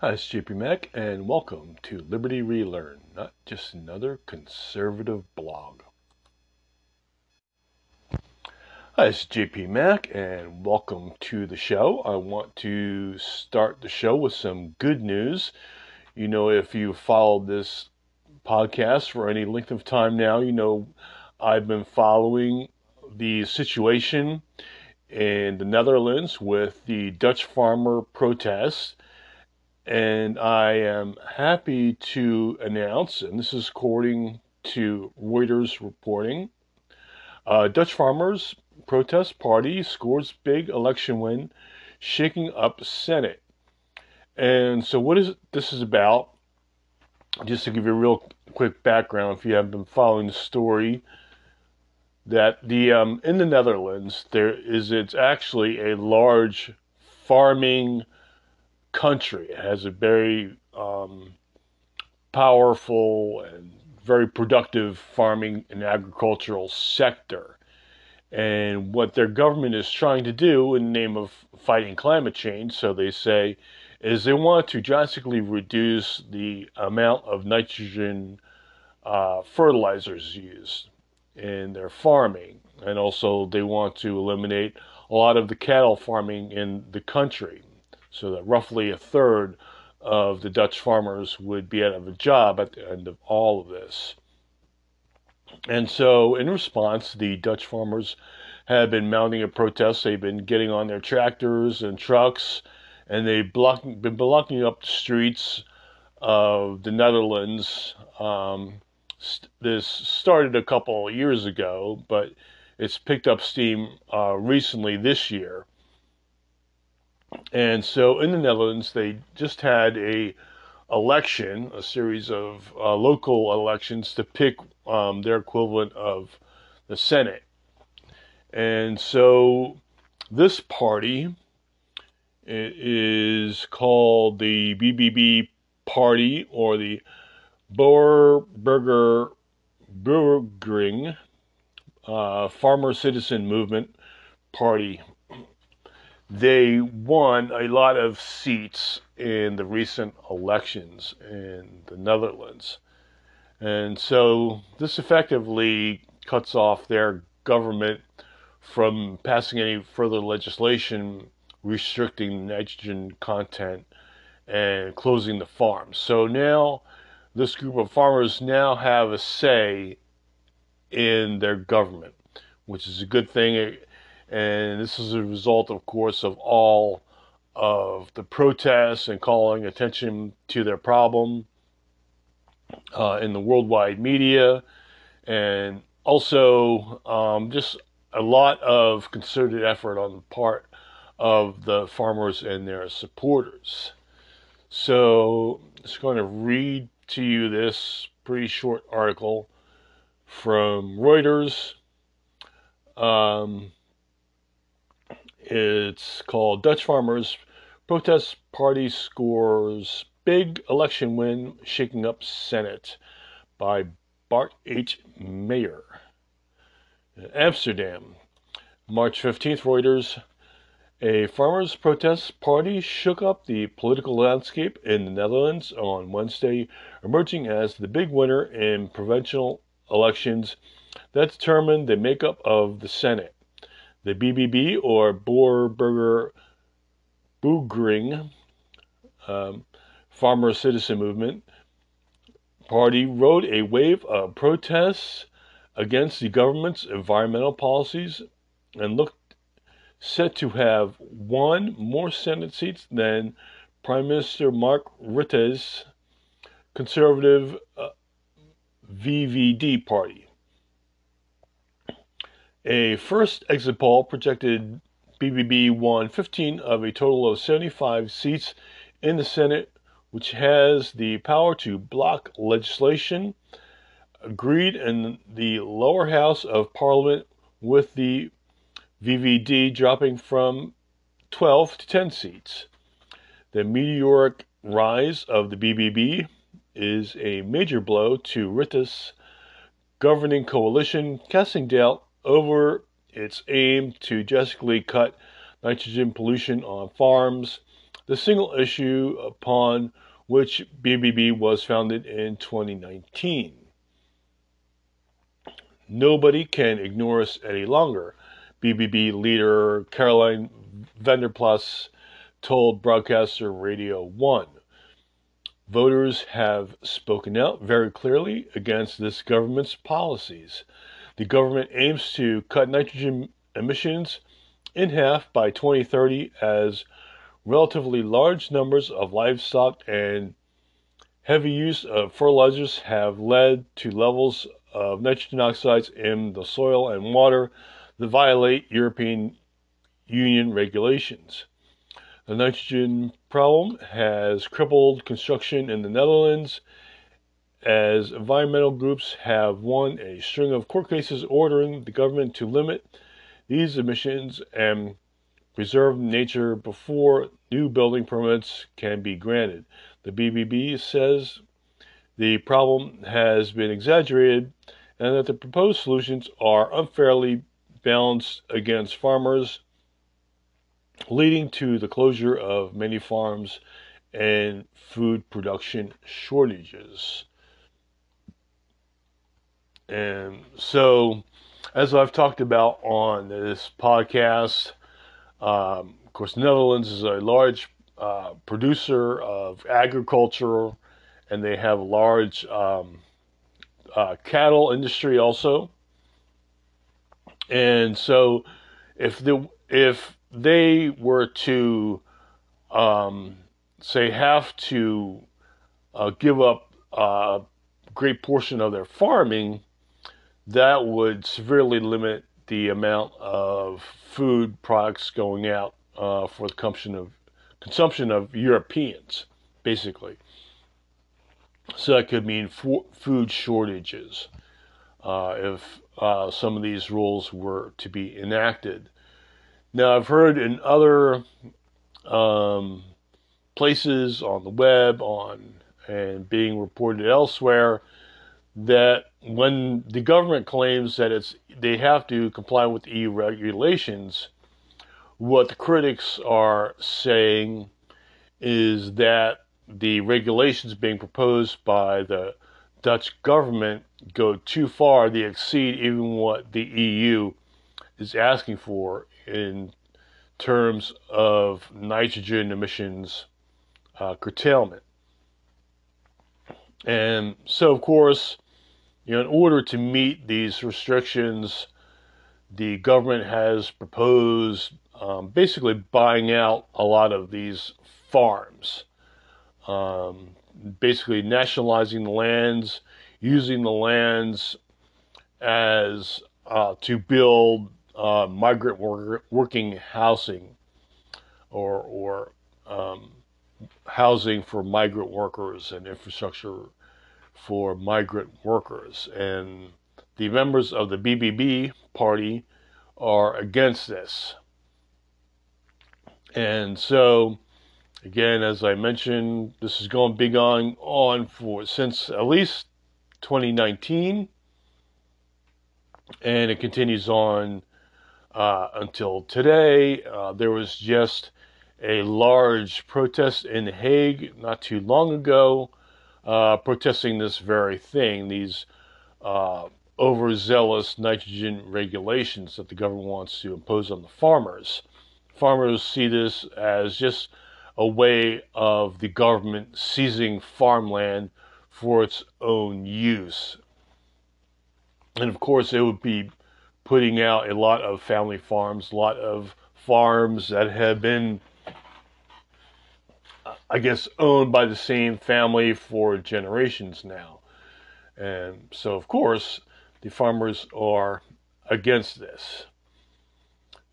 Hi, it's JP Mac, and welcome to Liberty Relearn, not just another conservative blog. Hi, it's JP Mac, and welcome to the show. I want to start the show with some good news. You know, if you followed this podcast for any length of time now, you know I've been following the situation in the Netherlands with the Dutch farmer protests and I am happy to announce, and this is according to Reuters reporting, uh, Dutch farmers protest party scores big election win, shaking up Senate. And so, what is this is about? Just to give you a real quick background, if you haven't been following the story, that the um, in the Netherlands there is it's actually a large farming country. It has a very um, powerful and very productive farming and agricultural sector. And what their government is trying to do in the name of fighting climate change, so they say, is they want to drastically reduce the amount of nitrogen uh, fertilizers used in their farming. And also, they want to eliminate a lot of the cattle farming in the country so that roughly a third of the Dutch farmers would be out of a job at the end of all of this. And so, in response, the Dutch farmers have been mounting a protest. They've been getting on their tractors and trucks, and they've blocking, been blocking up the streets of the Netherlands. Um, st- this started a couple of years ago, but it's picked up steam uh, recently this year. And so in the Netherlands, they just had a election, a series of uh, local elections to pick um, their equivalent of the Senate. And so this party is called the BBB Party or the Boer Burger Burgering uh, Farmer Citizen Movement Party they won a lot of seats in the recent elections in the Netherlands. And so this effectively cuts off their government from passing any further legislation restricting nitrogen content and closing the farms. So now this group of farmers now have a say in their government, which is a good thing. And this is a result, of course, of all of the protests and calling attention to their problem uh, in the worldwide media, and also um, just a lot of concerted effort on the part of the farmers and their supporters. So, I'm just going to read to you this pretty short article from Reuters. Um, it's called Dutch Farmers Protest Party Scores Big Election Win Shaking Up Senate by Bart H. Meijer. Amsterdam, March 15th, Reuters. A farmers' protest party shook up the political landscape in the Netherlands on Wednesday, emerging as the big winner in provincial elections that determined the makeup of the Senate. The BBB or Boer Burger Boogering um, Farmer Citizen Movement Party rode a wave of protests against the government's environmental policies and looked set to have won more Senate seats than Prime Minister Mark Rutte's conservative uh, VVD party. A first exit poll projected BBB won 15 of a total of 75 seats in the Senate, which has the power to block legislation agreed in the lower house of parliament, with the VVD dropping from 12 to 10 seats. The meteoric rise of the BBB is a major blow to Rutte's governing coalition, casting doubt over its aim to drastically cut nitrogen pollution on farms, the single issue upon which BBB was founded in 2019. Nobody can ignore us any longer, BBB leader Caroline van der Plas told broadcaster Radio 1. Voters have spoken out very clearly against this government's policies. The government aims to cut nitrogen emissions in half by 2030 as relatively large numbers of livestock and heavy use of fertilizers have led to levels of nitrogen oxides in the soil and water that violate European Union regulations. The nitrogen problem has crippled construction in the Netherlands as environmental groups have won a string of court cases ordering the government to limit these emissions and preserve nature before new building permits can be granted. The BBB says the problem has been exaggerated and that the proposed solutions are unfairly balanced against farmers, leading to the closure of many farms and food production shortages. And so, as I've talked about on this podcast, um, of course, Netherlands is a large uh, producer of agriculture, and they have a large um, uh, cattle industry also. And so, if the if they were to um, say have to uh, give up a great portion of their farming, that would severely limit the amount of food products going out uh, for the consumption of consumption of Europeans, basically. So that could mean food shortages uh, if uh, some of these rules were to be enacted. Now, I've heard in other um, places on the web, on and being reported elsewhere, that when the government claims that it's they have to comply with EU regulations, what the critics are saying is that the regulations being proposed by the Dutch government go too far. They exceed even what the EU is asking for in terms of nitrogen emissions uh, curtailment. And so, of course, you know, in order to meet these restrictions, the government has proposed um, basically buying out a lot of these farms, um, basically nationalizing the lands, using the lands as uh, to build uh, migrant worker, working housing or or um, housing for migrant workers and infrastructure for migrant workers. And the members of the BBB party are against this. And so, again, as I mentioned, this is going to be going on for since at least 2019, and it continues on uh, until today. Uh, there was just a large protest in The Hague not too long ago, uh, protesting this very thing, these uh, overzealous nitrogen regulations that the government wants to impose on the farmers. Farmers see this as just a way of the government seizing farmland for its own use. And of course, it would be putting out a lot of family farms, a lot of farms that have been, I guess, owned by the same family for generations now. And so, of course, the farmers are against this.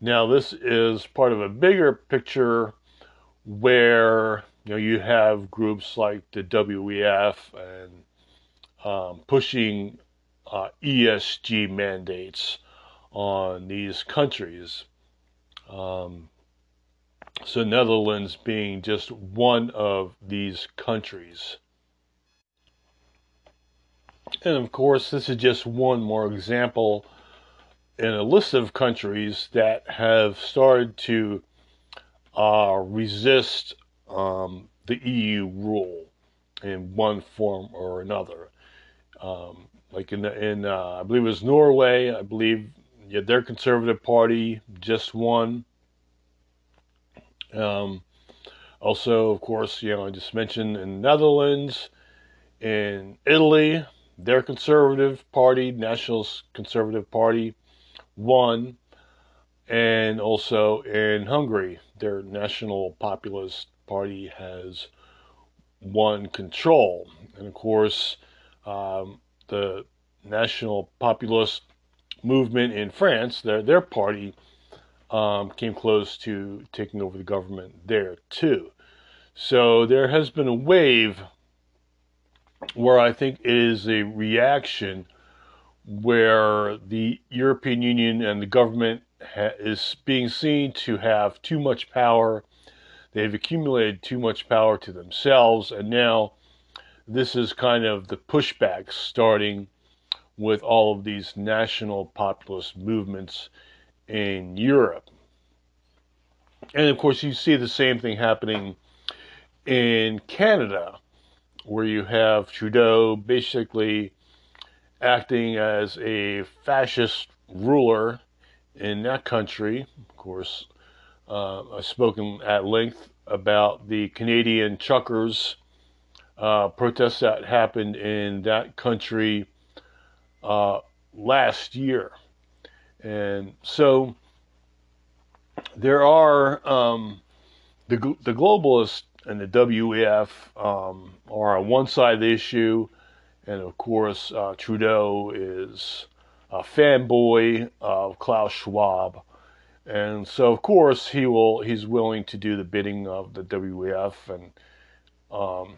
Now, this is part of a bigger picture where you know you have groups like the WEF and um, pushing uh, ESG mandates on these countries. Um, so, Netherlands being just one of these countries. And of course, this is just one more example in a list of countries that have started to uh, resist um, the EU rule in one form or another. Um, like in the, in uh, I believe it was Norway. I believe yeah, their conservative party just won. Um, also, of course, you know I just mentioned in Netherlands, in Italy, their conservative party, National Conservative Party, won, and also in Hungary, their National Populist Party has won control, and of course, um, the National Populist movement in France, their their party um, came close to taking over the government there too. So there has been a wave where I think it is a reaction where the European Union and the government ha- is being seen to have too much power. They've accumulated too much power to themselves, and now this is kind of the pushback starting with all of these national populist movements in Europe. And of course, you see the same thing happening in Canada, where you have Trudeau basically acting as a fascist ruler in that country. Of course, uh, I've spoken at length about the Canadian truckers uh, protests that happened in that country uh, last year. And so there are um, the, the globalists and the WEF um, are on one side of the issue, and of course, uh, Trudeau is a fanboy of Klaus Schwab. And so, of course, he will. He's willing to do the bidding of the WEF and um,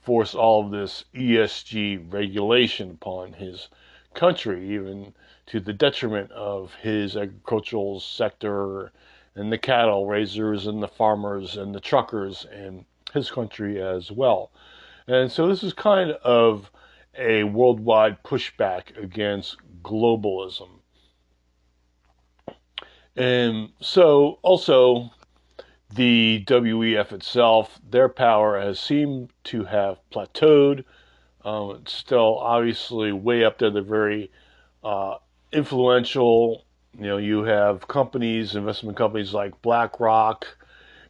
force all of this ESG regulation upon his country, even to the detriment of his agricultural sector and the cattle raisers and the farmers and the truckers in his country as well. And so this is kind of a worldwide pushback against globalism. And so also the WEF itself, their power has seemed to have plateaued. Um, it's still obviously way up there. They're very uh, influential. You know, you have companies, investment companies like BlackRock,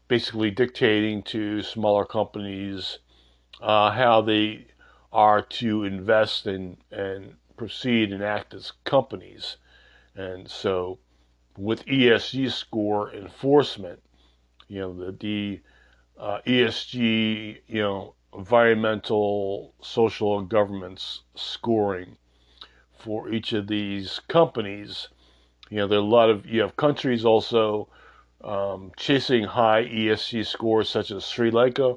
basically dictating to smaller companies uh, how they are to invest in and proceed and act as companies. And so, with ESG score enforcement, you know, the, the uh, ESG, you know, environmental, social, and governance scoring for each of these companies. You know, there are a lot of, you have countries also um, chasing high ESG scores, such as Sri Lanka.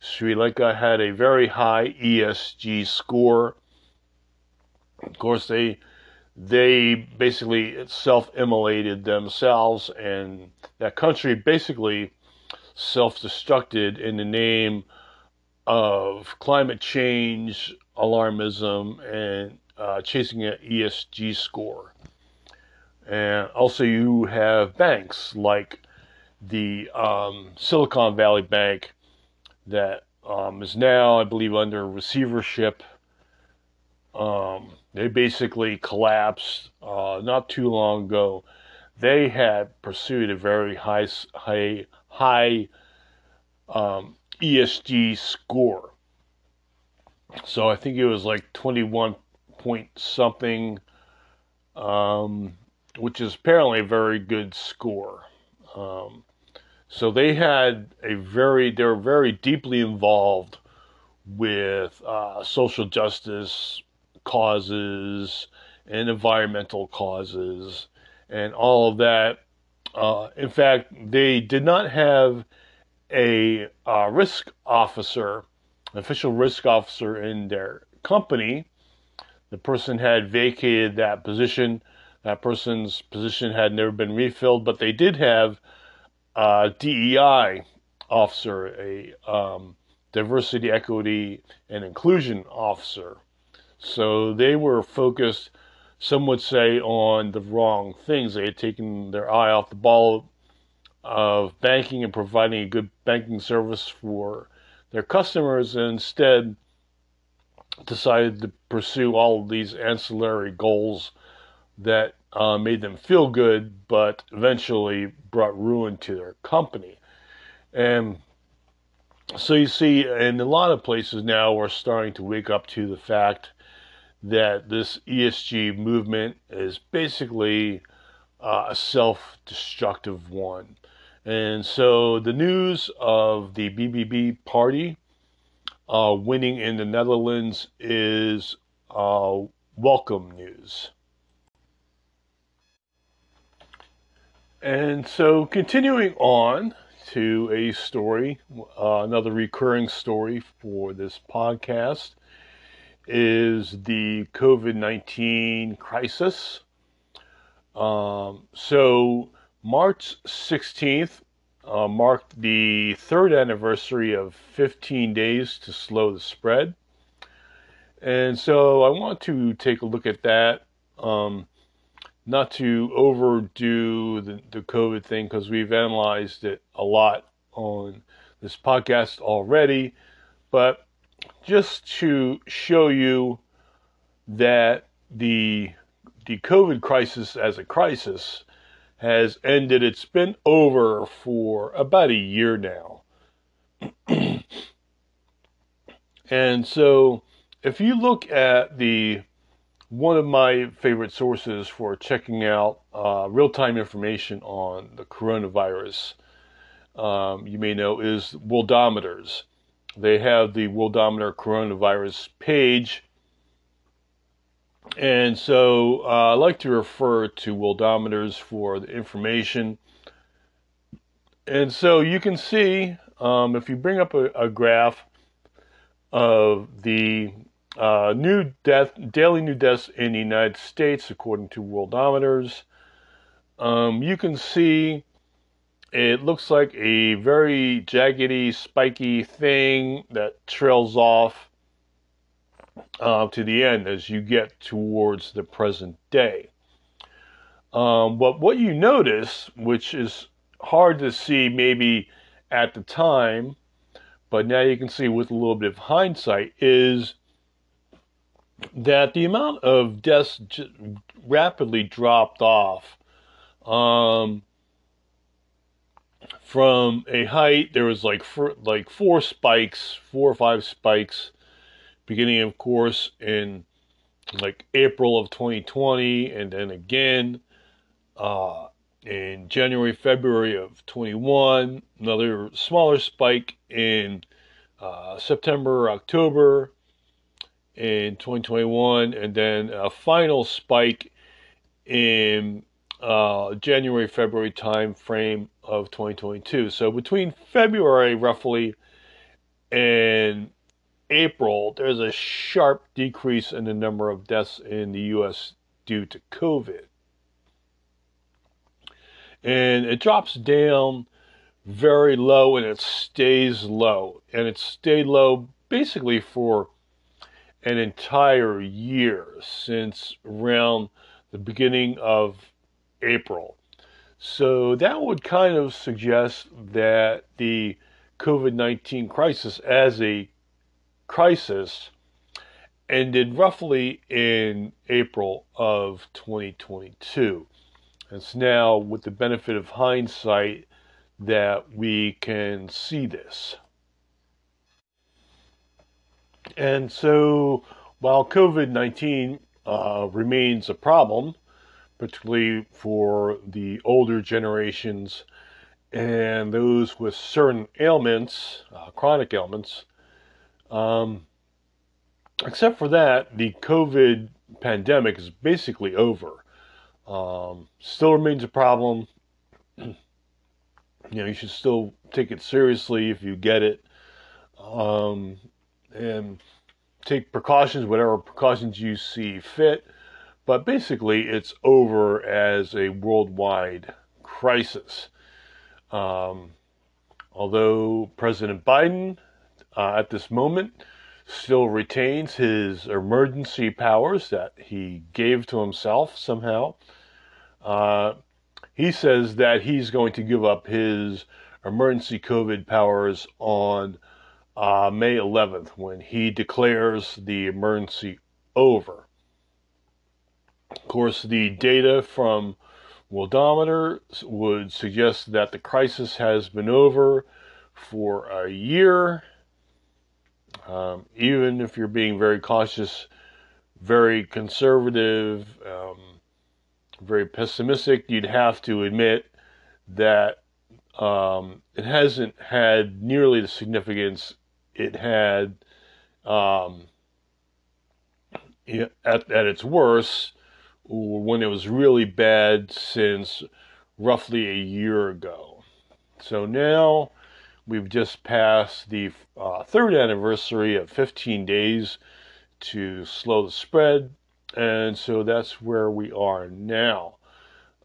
Sri Lanka had a very high ESG score. Of course, they they basically self-immolated themselves, and that country basically self-destructed in the name of climate change, alarmism, and uh, chasing an ESG score. And also, you have banks like the um, Silicon Valley Bank that um, is now, I believe, under receivership. Um, they basically collapsed uh, not too long ago. They had pursued a very high, high, high um, ESG score. So I think it was like 21 point something, um, which is apparently a very good score. Um, so they had a very, they were very deeply involved with uh, social justice causes and environmental causes and all of that. Uh, in fact, they did not have a uh, risk officer, official risk officer in their company. The person had vacated that position. That person's position had never been refilled, but they did have a DEI officer, a um, diversity, equity, and inclusion officer. So they were focused, some would say, on the wrong things. They had taken their eye off the ball of banking and providing a good banking service for their customers and instead decided to pursue all of these ancillary goals that uh, made them feel good, but eventually brought ruin to their company. And so you see, in a lot of places now, we're starting to wake up to the fact that this ESG movement is basically uh, a self destructive one. And so the news of the BBB party uh, winning in the Netherlands is uh, welcome news. And so, continuing on to a story, uh, another recurring story for this podcast is the COVID 19 crisis. Um, so, March 16th uh, marked the third anniversary of 15 days to slow the spread. And so, I want to take a look at that. Um, not to overdo the, the COVID thing because we've analyzed it a lot on this podcast already, but just to show you that the the COVID crisis as a crisis has ended. It's been over for about a year now. and so if you look at the one of my favorite sources for checking out uh, real time information on the coronavirus, um, you may know, is Worldometers. They have the Worldometer coronavirus page. And so uh, I like to refer to Worldometers for the information. And so you can see um, if you bring up a, a graph of the uh, new death, daily new deaths in the United States, according to Worldometers. Um, you can see it looks like a very jaggedy, spiky thing that trails off uh, to the end as you get towards the present day. Um, but what you notice, which is hard to see maybe at the time, but now you can see with a little bit of hindsight, is that the amount of deaths rapidly dropped off. Um, from a height, there was like four, like four spikes, four or five spikes, beginning, of course, in like April of 2020, and then again uh, in January, February of 21. Another smaller spike in uh, September, October, in 2021, and then a final spike in uh, January February time frame of 2022. So between February roughly and April, there's a sharp decrease in the number of deaths in the U.S. due to COVID, and it drops down very low and it stays low, and it stayed low basically for an entire year since around the beginning of April. So that would kind of suggest that the COVID 19 crisis as a crisis ended roughly in April of 2022. It's now with the benefit of hindsight that we can see this. And so while COVID 19 uh, remains a problem, particularly for the older generations and those with certain ailments, uh, chronic ailments, um, except for that, the COVID pandemic is basically over. Um, still remains a problem. you know, you should still take it seriously if you get it. Um, and take precautions, whatever precautions you see fit. But basically, it's over as a worldwide crisis. Um, although President Biden, uh, at this moment, still retains his emergency powers that he gave to himself somehow, uh, he says that he's going to give up his emergency COVID powers on uh, May 11th when he declares the emergency over. Of course, the data from Worldometer would suggest that the crisis has been over for a year. Um, even if you're being very cautious, very conservative, um, very pessimistic, you'd have to admit that um, it hasn't had nearly the significance it had um, at, at its worst when it was really bad since roughly a year ago. So now we've just passed the uh, third anniversary of 15 days to slow the spread, and so that's where we are now.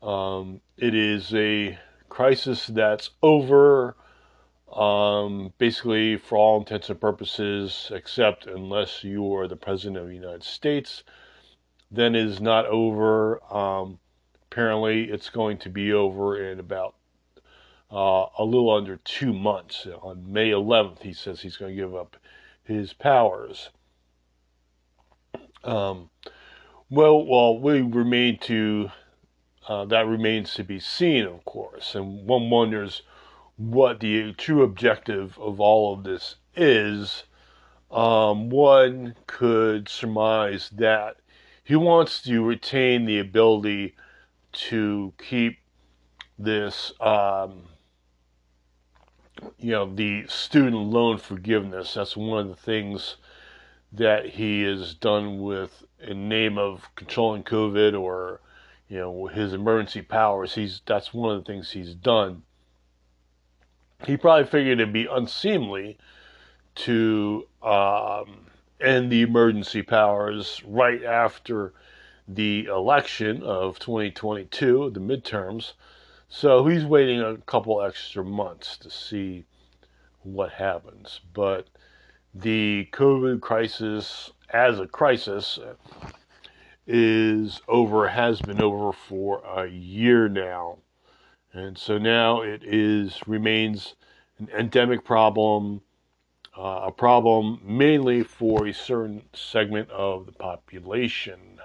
Um, it is a crisis that's over, um, basically, for all intents and purposes, except unless you are the President of the United States then is not over. Um, apparently, it's going to be over in about uh, a little under two months. On May 11th, he says he's going to give up his powers. Um, well, well, we remain to uh, that remains to be seen, of course, and one wonders what the true objective of all of this is. Um, one could surmise that he wants to retain the ability to keep this, um, you know, the student loan forgiveness. That's one of the things that he has done with in name of controlling COVID or, you know, his emergency powers. He's that's one of the things he's done. He probably figured it'd be unseemly to um, and the emergency powers right after the election of 2022, the midterms. So he's waiting a couple extra months to see what happens. But the COVID crisis, as a crisis, is over, has been over for a year now. And so now it is remains an endemic problem uh, a problem mainly for a certain segment of the population.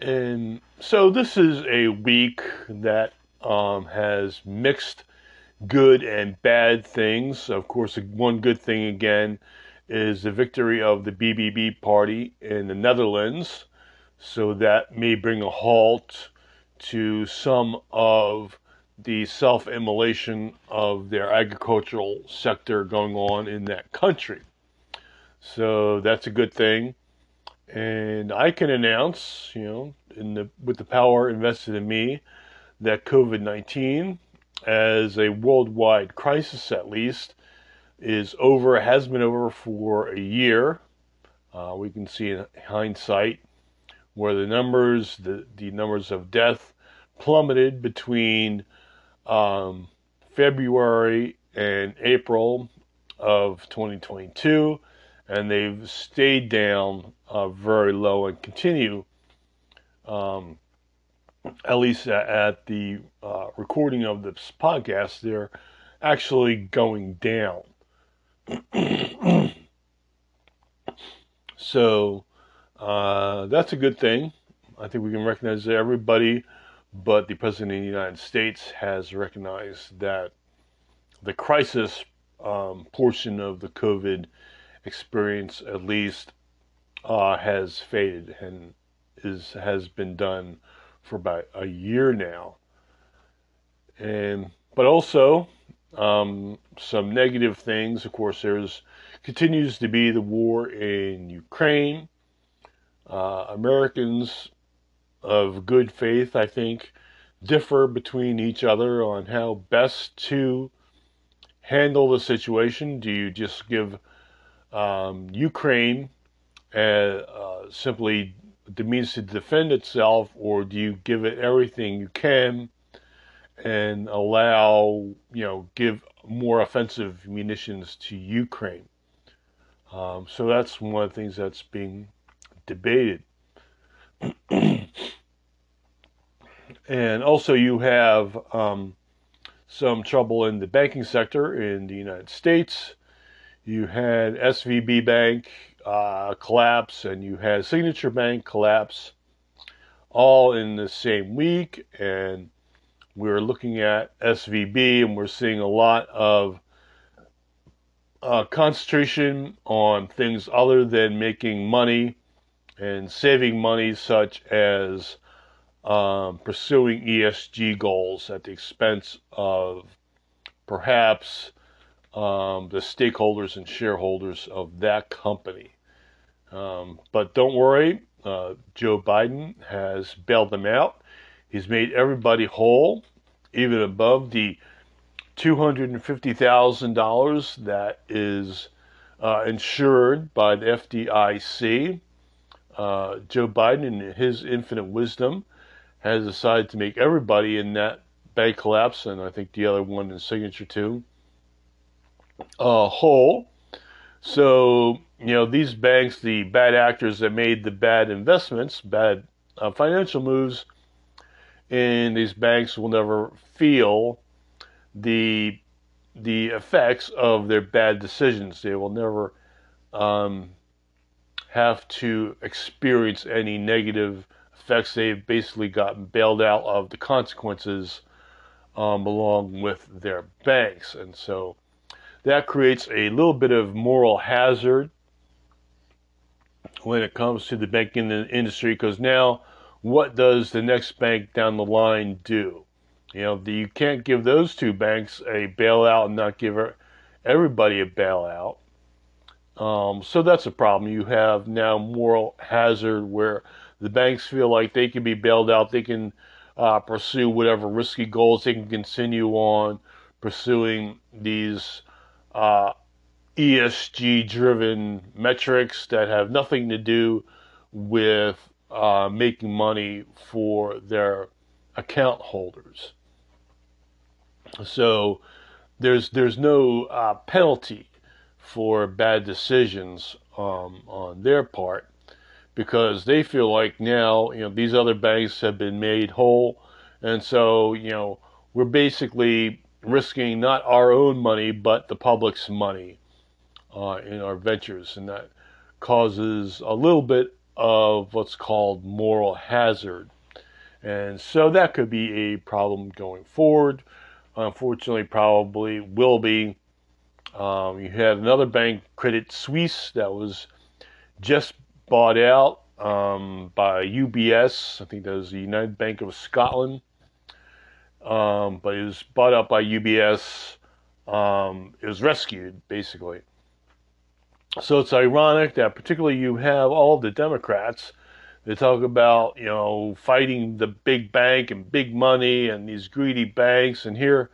And so this is a week that um, has mixed good and bad things. Of course, one good thing again is the victory of the BBB party in the Netherlands. So that may bring a halt to some of the self immolation of their agricultural sector going on in that country. So that's a good thing. And I can announce, you know, the with the power invested in me, that COVID nineteen, as a worldwide crisis at least, is over. Has been over for a year. Uh, we can see in hindsight where the numbers, the the numbers of death, plummeted between um, February and April of 2022, and they've stayed down uh, very low and continue, um, at least at, the uh, recording of this podcast, they're actually going down. so uh, that's a good thing. I think we can recognize that everybody but the President of the United States has recognized that the crisis um, portion of the COVID experience, at least, uh, has faded and is has been done for about a year now. And but also um, some negative things. Of course, there's continues to be the war in Ukraine. Uh, Americans of good faith, I think, differ between each other on how best to handle the situation. Do you just give um, Ukraine uh, uh, simply means to defend itself, or do you give it everything you can and allow, you know, give more offensive munitions to Ukraine? Um, so that's one of the things that's being debated. and also, you have um, some trouble in the banking sector in the United States. You had SVB Bank uh, collapse, and you had Signature Bank collapse, all in the same week. And we're looking at SVB, and we're seeing a lot of uh, concentration on things other than making money and saving money, such as um, pursuing ESG goals at the expense of perhaps um, the stakeholders and shareholders of that company. Um, but don't worry, uh, Joe Biden has bailed them out. He's made everybody whole, even above the $250,000 that is uh, insured by the FDIC. Uh, Joe Biden, in his infinite wisdom, has decided to make everybody in that bank collapse, and I think the other one in Signature too, uh, whole. So, you know, these banks, the bad actors that made the bad investments, bad uh, financial moves, in these banks will never feel the the effects of their bad decisions. They will never um, have to experience any negative effects. They've basically gotten bailed out of the consequences um, along with their banks, and so that creates a little bit of moral hazard when it comes to the banking industry because now what does the next bank down the line do? You know, the, you can't give those two banks a bailout and not give everybody a bailout. Um, so that's a problem. You have now moral hazard where the banks feel like they can be bailed out, they can uh, pursue whatever risky goals, they can continue on pursuing these uh, ESG driven metrics that have nothing to do with uh, making money for their account holders. So there's there's no uh, penalty for bad decisions um, on their part because they feel like now you know these other banks have been made whole, and so you know we're basically risking not our own money but the public's money uh, in our ventures, and that causes a little bit of what's called moral hazard. And so that could be a problem going forward unfortunately probably will be. Um, you had another bank, Credit Suisse, that was just bought out um, by UBS. I think that was the United Bank of Scotland. Um, but it was bought up by UBS. Um, it was rescued, basically. So it's ironic that particularly you have all the Democrats they talk about, you know, fighting the big bank and big money and these greedy banks. And here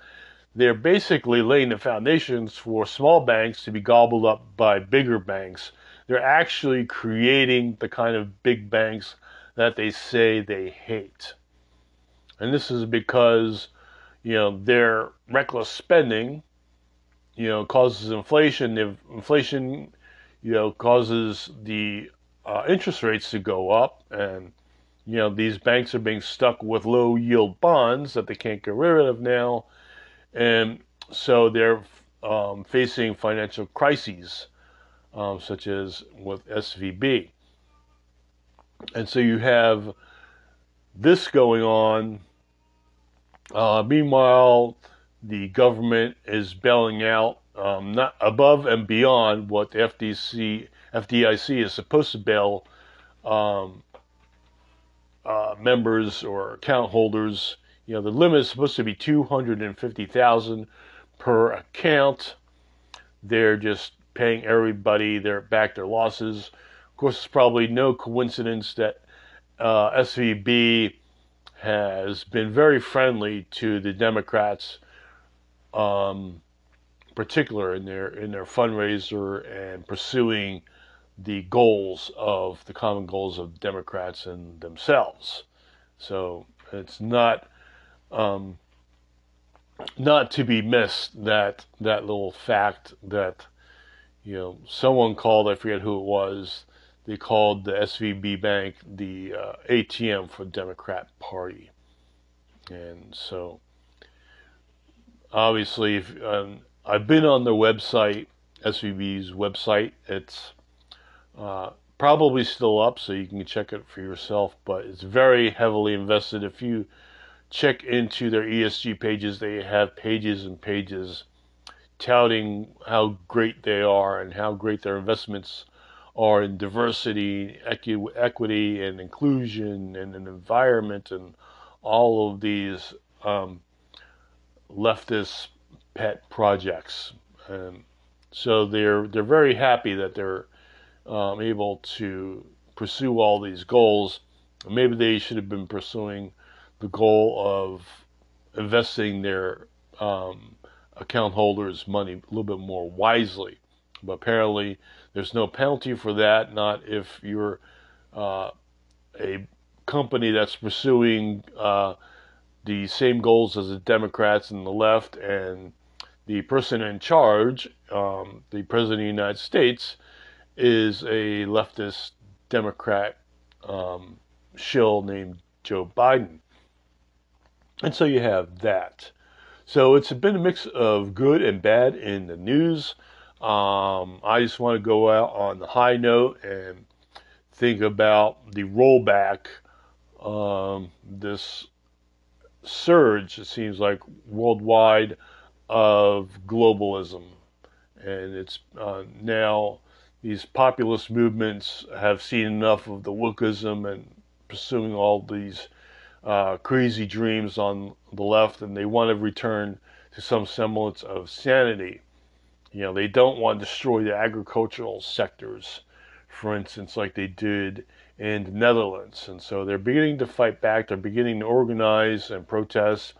they're basically laying the foundations for small banks to be gobbled up by bigger banks. They're actually creating the kind of big banks that they say they hate. And this is because, you know, their reckless spending, you know, causes inflation. If inflation, you know, causes the uh, interest rates to go up, and you know these banks are being stuck with low yield bonds that they can't get rid of now, and so they're um, facing financial crises, um, such as with SVB. And so you have this going on. Uh, meanwhile, the government is bailing out um, not above and beyond what the FDC FDIC is supposed to bail um, uh, members or account holders. You know, the limit is supposed to be 250,000 per account. They're just paying everybody their back their losses. Of course, it's probably no coincidence that uh, SVB has been very friendly to the Democrats, um, particular in their in their fundraiser and pursuing the goals of the common goals of Democrats and themselves. So it's not um, not to be missed that that little fact that you know someone called I forget who it was they called the SVB Bank the uh, ATM for Democrat Party. And so, obviously, if, um, I've been on their website, SVB's website. It's uh, probably still up, so you can check it for yourself. But it's very heavily invested. If you check into their ESG pages, they have pages and pages touting how great they are and how great their investments are in diversity, equi- equity, and inclusion, and an environment, and all of these um, leftist pet projects. And so they're they're very happy that they're um, able to pursue all these goals. Maybe they should have been pursuing the goal of investing their um, account holders' money a little bit more wisely. But apparently, there's no penalty for that, not if you're uh, a company that's pursuing uh, the same goals as the Democrats and the left, and the person in charge, um, the President of the United States, is a leftist Democrat um, shill named Joe Biden. And so you have that. So it's been a mix of good and bad in the news. Um, I just want to go out on the high note and think about the rollback, um, this surge, it seems like worldwide, of globalism. And it's uh, now these populist movements have seen enough of the wokeism and pursuing all these uh, crazy dreams on the left, and they want to return to some semblance of sanity. You know, they don't want to destroy the agricultural sectors, for instance, like they did in the Netherlands. And so they're beginning to fight back, they're beginning to organize and protest.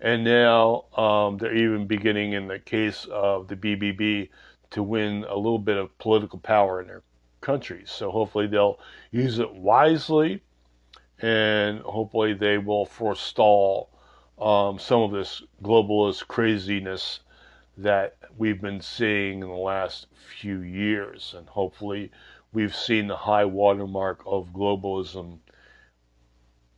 And now um, they're even beginning, in the case of the BBB, to win a little bit of political power in their countries. So hopefully they'll use it wisely and hopefully they will forestall um, some of this globalist craziness that we've been seeing in the last few years. And hopefully, we've seen the high watermark of globalism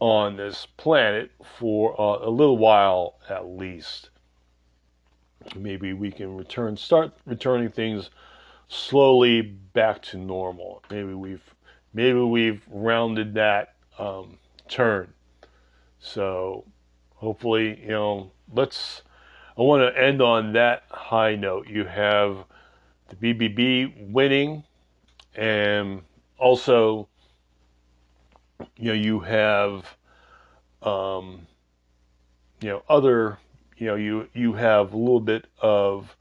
on this planet for uh, a little while at least. Maybe we can return, start returning things slowly back to normal. Maybe we've maybe we've rounded that um, turn. So hopefully, you know, let's I want to end on that high note. You have the BBB winning, and also, you know, you have, um, you know, other, you know, you you have a little bit of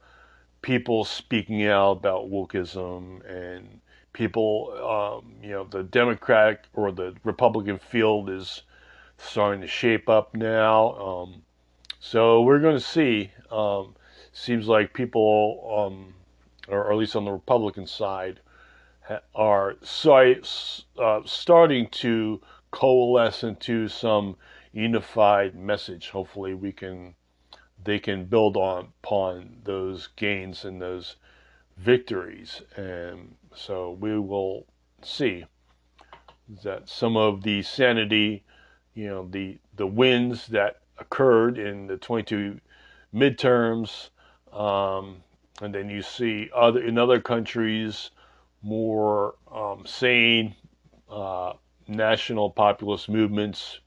people speaking out about wokeism and people, um, you know, the Democratic or the Republican field is starting to shape up now. Um, so we're going to see. Um, seems like people, um, or at least on the Republican side, are uh, starting to coalesce into some unified message. Hopefully, we can they can build on upon those gains and those victories, and so we will see that some of the sanity, you know, the the wins that occurred in the 22 midterms. Um, and then you see other in other countries more um, sane uh, national populist movements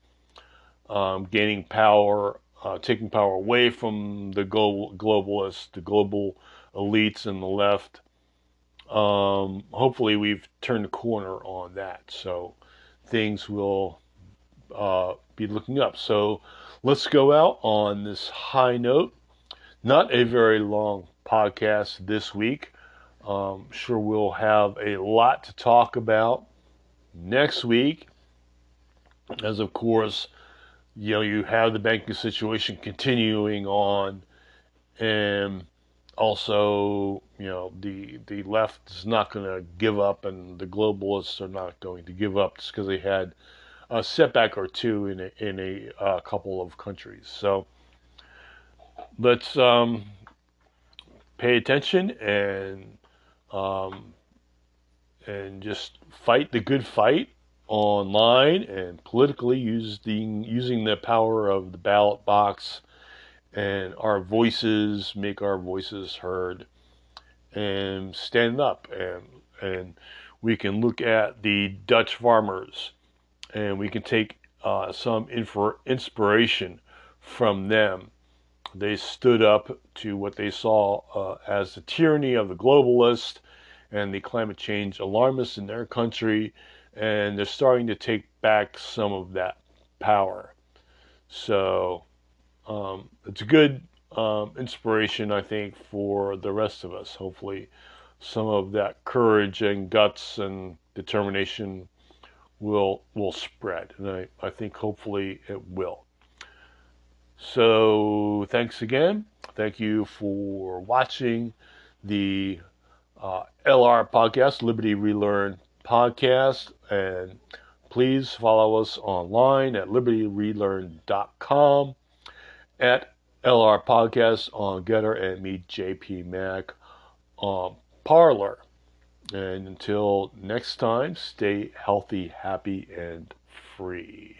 um, gaining power, uh, taking power away from the global, globalists, the global elites and the left. Um, hopefully, we've turned the corner on that, so things will uh, be looking up. So let's go out on this high note. Not a very long podcast this week. Um, sure, we'll have a lot to talk about next week. As of course, you know, you have the banking situation continuing on, and also, you know, the the left is not going to give up, and the globalists are not going to give up just because they had a setback or two in a, in a uh, couple of countries. So let's um, pay attention and um, and just fight the good fight online and politically using using the power of the ballot box and our voices make our voices heard and stand up and and we can look at the Dutch farmers and we can take uh, some inspiration from them. They stood up to what they saw uh, as the tyranny of the globalists and the climate change alarmists in their country, and they're starting to take back some of that power. So um, it's a good um, inspiration, I think, for the rest of us. Hopefully, some of that courage and guts and determination will will spread, and I, I think hopefully it will. So thanks again. Thank you for watching the uh, LR podcast, Liberty Relearn podcast, and please follow us online at libertyrelearn.com, at LR podcast on GETTR, and meet JP Mac on Parler. And until next time, stay healthy, happy, and free.